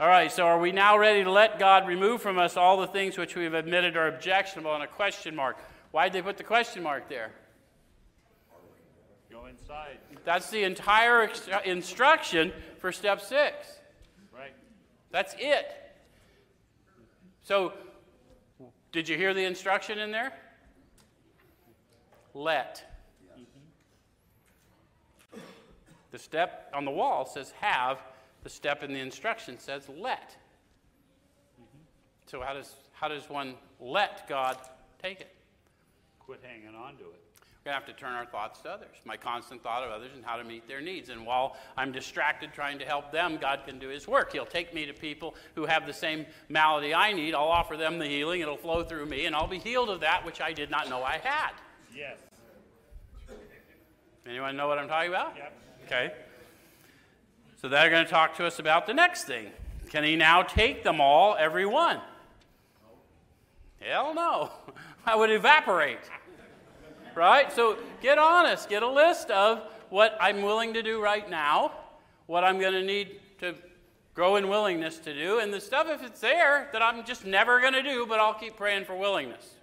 All right, so are we now ready to let God remove from us all the things which we've admitted are objectionable and a question mark? Why'd they put the question mark there? Go inside. That's the entire instruction for step six. Right. That's it. So, did you hear the instruction in there? Let. Mm-hmm. The step on the wall says have, the step in the instruction says let. So, how does, how does one let God take it? Quit hanging on to it. We're going to have to turn our thoughts to others. My constant thought of others and how to meet their needs. And while I'm distracted trying to help them, God can do His work. He'll take me to people who have the same malady I need. I'll offer them the healing. It'll flow through me, and I'll be healed of that which I did not know I had. Yes. Anyone know what I'm talking about? Yep. Okay. So they're going to talk to us about the next thing. Can He now take them all, every one? Hell no. I would evaporate. Right? So get honest. Get a list of what I'm willing to do right now, what I'm going to need to grow in willingness to do, and the stuff, if it's there, that I'm just never going to do, but I'll keep praying for willingness.